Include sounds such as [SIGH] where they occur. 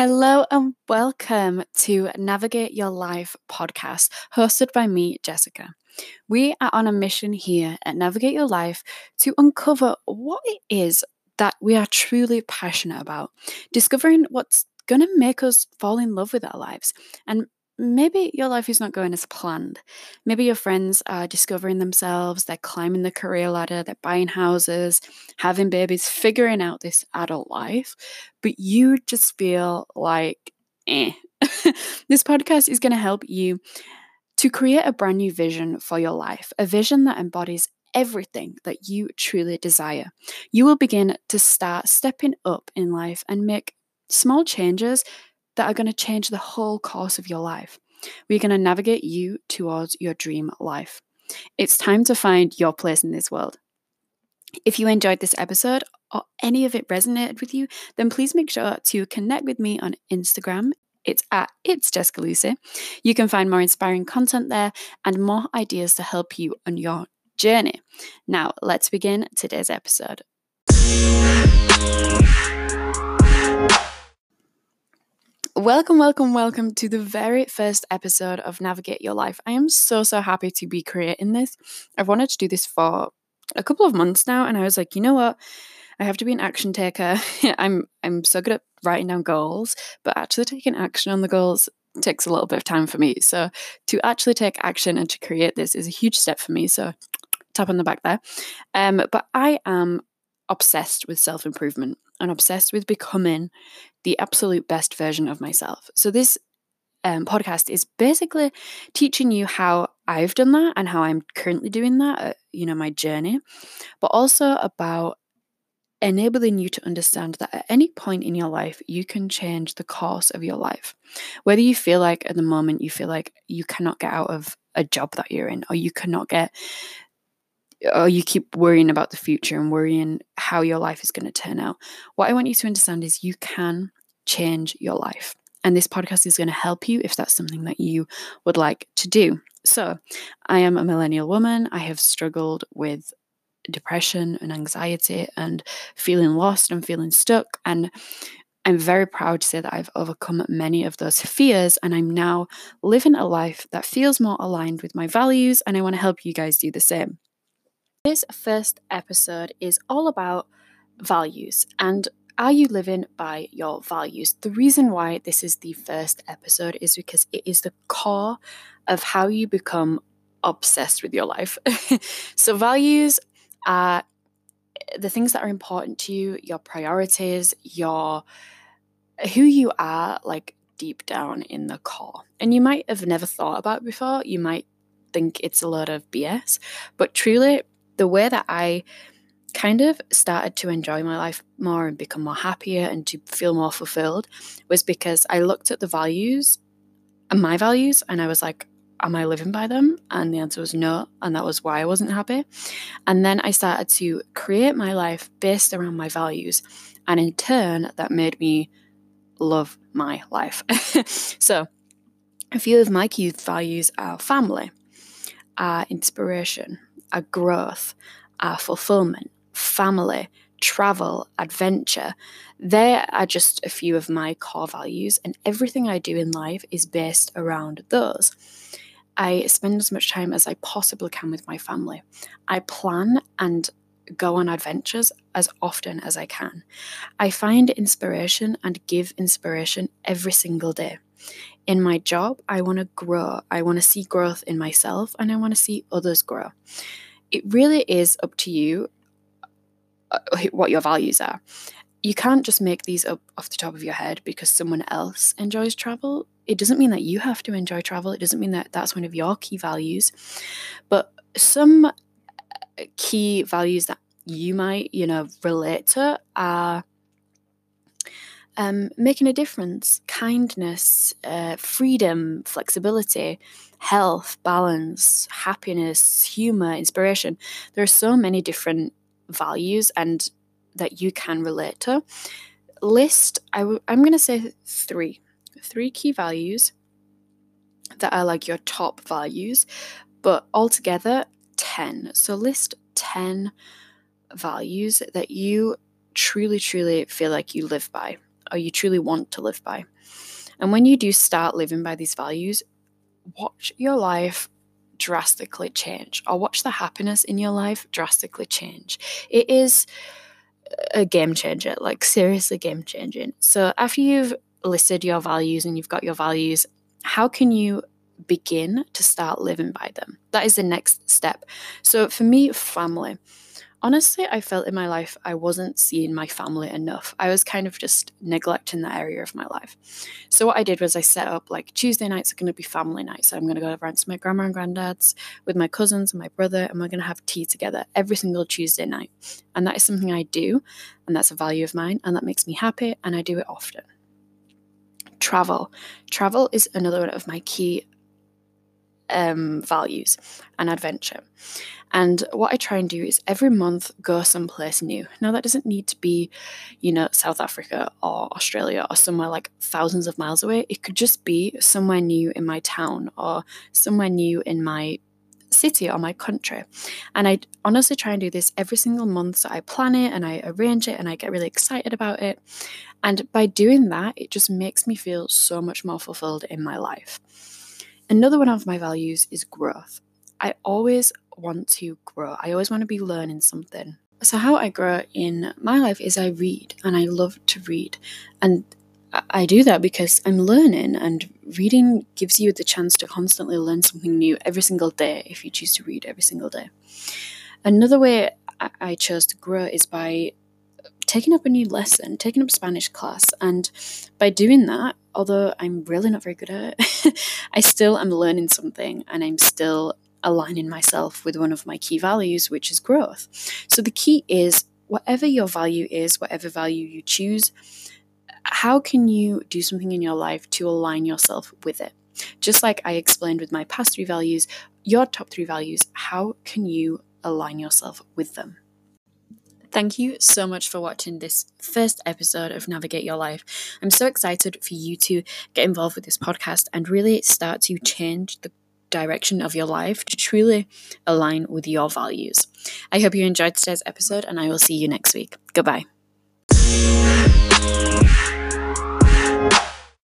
Hello and welcome to Navigate Your Life podcast, hosted by me, Jessica. We are on a mission here at Navigate Your Life to uncover what it is that we are truly passionate about, discovering what's going to make us fall in love with our lives, and maybe your life is not going as planned. Maybe your friends are discovering themselves, they're climbing the career ladder, they're buying houses, having babies, figuring out this adult life, but you just feel like, eh. [LAUGHS] this podcast is going to help you to create a brand new vision for your life, a vision that embodies everything that you truly desire. You will begin to start stepping up in life and make small changes that are going to change the whole course of your life. We're going to navigate you towards your dream life. It's time to find your place in this world. If you enjoyed this episode or any of it resonated with you, then please make sure to connect with me on Instagram. It's at It's Jessica Lucy. You can find more inspiring content there and more ideas to help you on your journey. Now, let's begin today's episode. Welcome, welcome, welcome to the very first episode of Navigate Your Life. I am so, so happy to be creating this. I've wanted to do this for a couple of months now, and I was like, you know what? I have to be an action taker. [LAUGHS] I'm I'm so good at writing down goals, but actually taking action on the goals takes a little bit of time for me. So to actually take action and to create this is a huge step for me. So tap on the back there. Um, but I am obsessed with self improvement and obsessed with becoming the absolute best version of myself. So, this um, podcast is basically teaching you how I've done that and how I'm currently doing that, uh, you know, my journey, but also about enabling you to understand that at any point in your life, you can change the course of your life. Whether you feel like at the moment you feel like you cannot get out of a job that you're in, or you cannot get or you keep worrying about the future and worrying how your life is going to turn out. What I want you to understand is you can change your life. And this podcast is going to help you if that's something that you would like to do. So, I am a millennial woman. I have struggled with depression and anxiety and feeling lost and feeling stuck. And I'm very proud to say that I've overcome many of those fears and I'm now living a life that feels more aligned with my values. And I want to help you guys do the same. This first episode is all about values and are you living by your values? The reason why this is the first episode is because it is the core of how you become obsessed with your life. [LAUGHS] so, values are the things that are important to you, your priorities, your who you are, like deep down in the core. And you might have never thought about before. You might think it's a lot of BS, but truly, the way that I kind of started to enjoy my life more and become more happier and to feel more fulfilled was because I looked at the values and my values and I was like, Am I living by them? And the answer was no. And that was why I wasn't happy. And then I started to create my life based around my values. And in turn, that made me love my life. [LAUGHS] so, a few of my key values are family, are inspiration, our growth, our fulfillment, family, travel, adventure. They are just a few of my core values, and everything I do in life is based around those. I spend as much time as I possibly can with my family. I plan and go on adventures as often as I can. I find inspiration and give inspiration every single day. In my job, I want to grow. I want to see growth in myself and I want to see others grow it really is up to you uh, what your values are. You can't just make these up off the top of your head because someone else enjoys travel. It doesn't mean that you have to enjoy travel. It doesn't mean that that's one of your key values. But some uh, key values that you might, you know, relate to are um, making a difference, kindness, uh, freedom, flexibility, health, balance, happiness, humor, inspiration. There are so many different values and that you can relate to. List, i w- I'm going to say three, three key values that are like your top values, but altogether 10. So list 10 values that you truly, truly feel like you live by or you truly want to live by. And when you do start living by these values, watch your life drastically change or watch the happiness in your life drastically change. It is a game changer, like seriously game changing. So after you've listed your values and you've got your values, how can you begin to start living by them? That is the next step. So for me, family. Honestly, I felt in my life I wasn't seeing my family enough. I was kind of just neglecting that area of my life. So, what I did was I set up like Tuesday nights are going to be family nights. So I'm going to go around to my grandma and granddad's with my cousins and my brother, and we're going to have tea together every single Tuesday night. And that is something I do, and that's a value of mine, and that makes me happy, and I do it often. Travel. Travel is another one of my key um, values and adventure. And what I try and do is every month go someplace new. Now, that doesn't need to be, you know, South Africa or Australia or somewhere like thousands of miles away. It could just be somewhere new in my town or somewhere new in my city or my country. And I honestly try and do this every single month. So I plan it and I arrange it and I get really excited about it. And by doing that, it just makes me feel so much more fulfilled in my life. Another one of my values is growth. I always want to grow, I always want to be learning something. So, how I grow in my life is I read and I love to read. And I do that because I'm learning, and reading gives you the chance to constantly learn something new every single day if you choose to read every single day. Another way I chose to grow is by taking up a new lesson, taking up Spanish class. And by doing that, although I'm really not very good at it, [LAUGHS] I still am learning something and I'm still aligning myself with one of my key values, which is growth. So the key is whatever your value is, whatever value you choose, how can you do something in your life to align yourself with it? Just like I explained with my past three values, your top three values, how can you align yourself with them? Thank you so much for watching this first episode of Navigate Your Life. I'm so excited for you to get involved with this podcast and really start to change the direction of your life to truly align with your values. I hope you enjoyed today's episode and I will see you next week. Goodbye.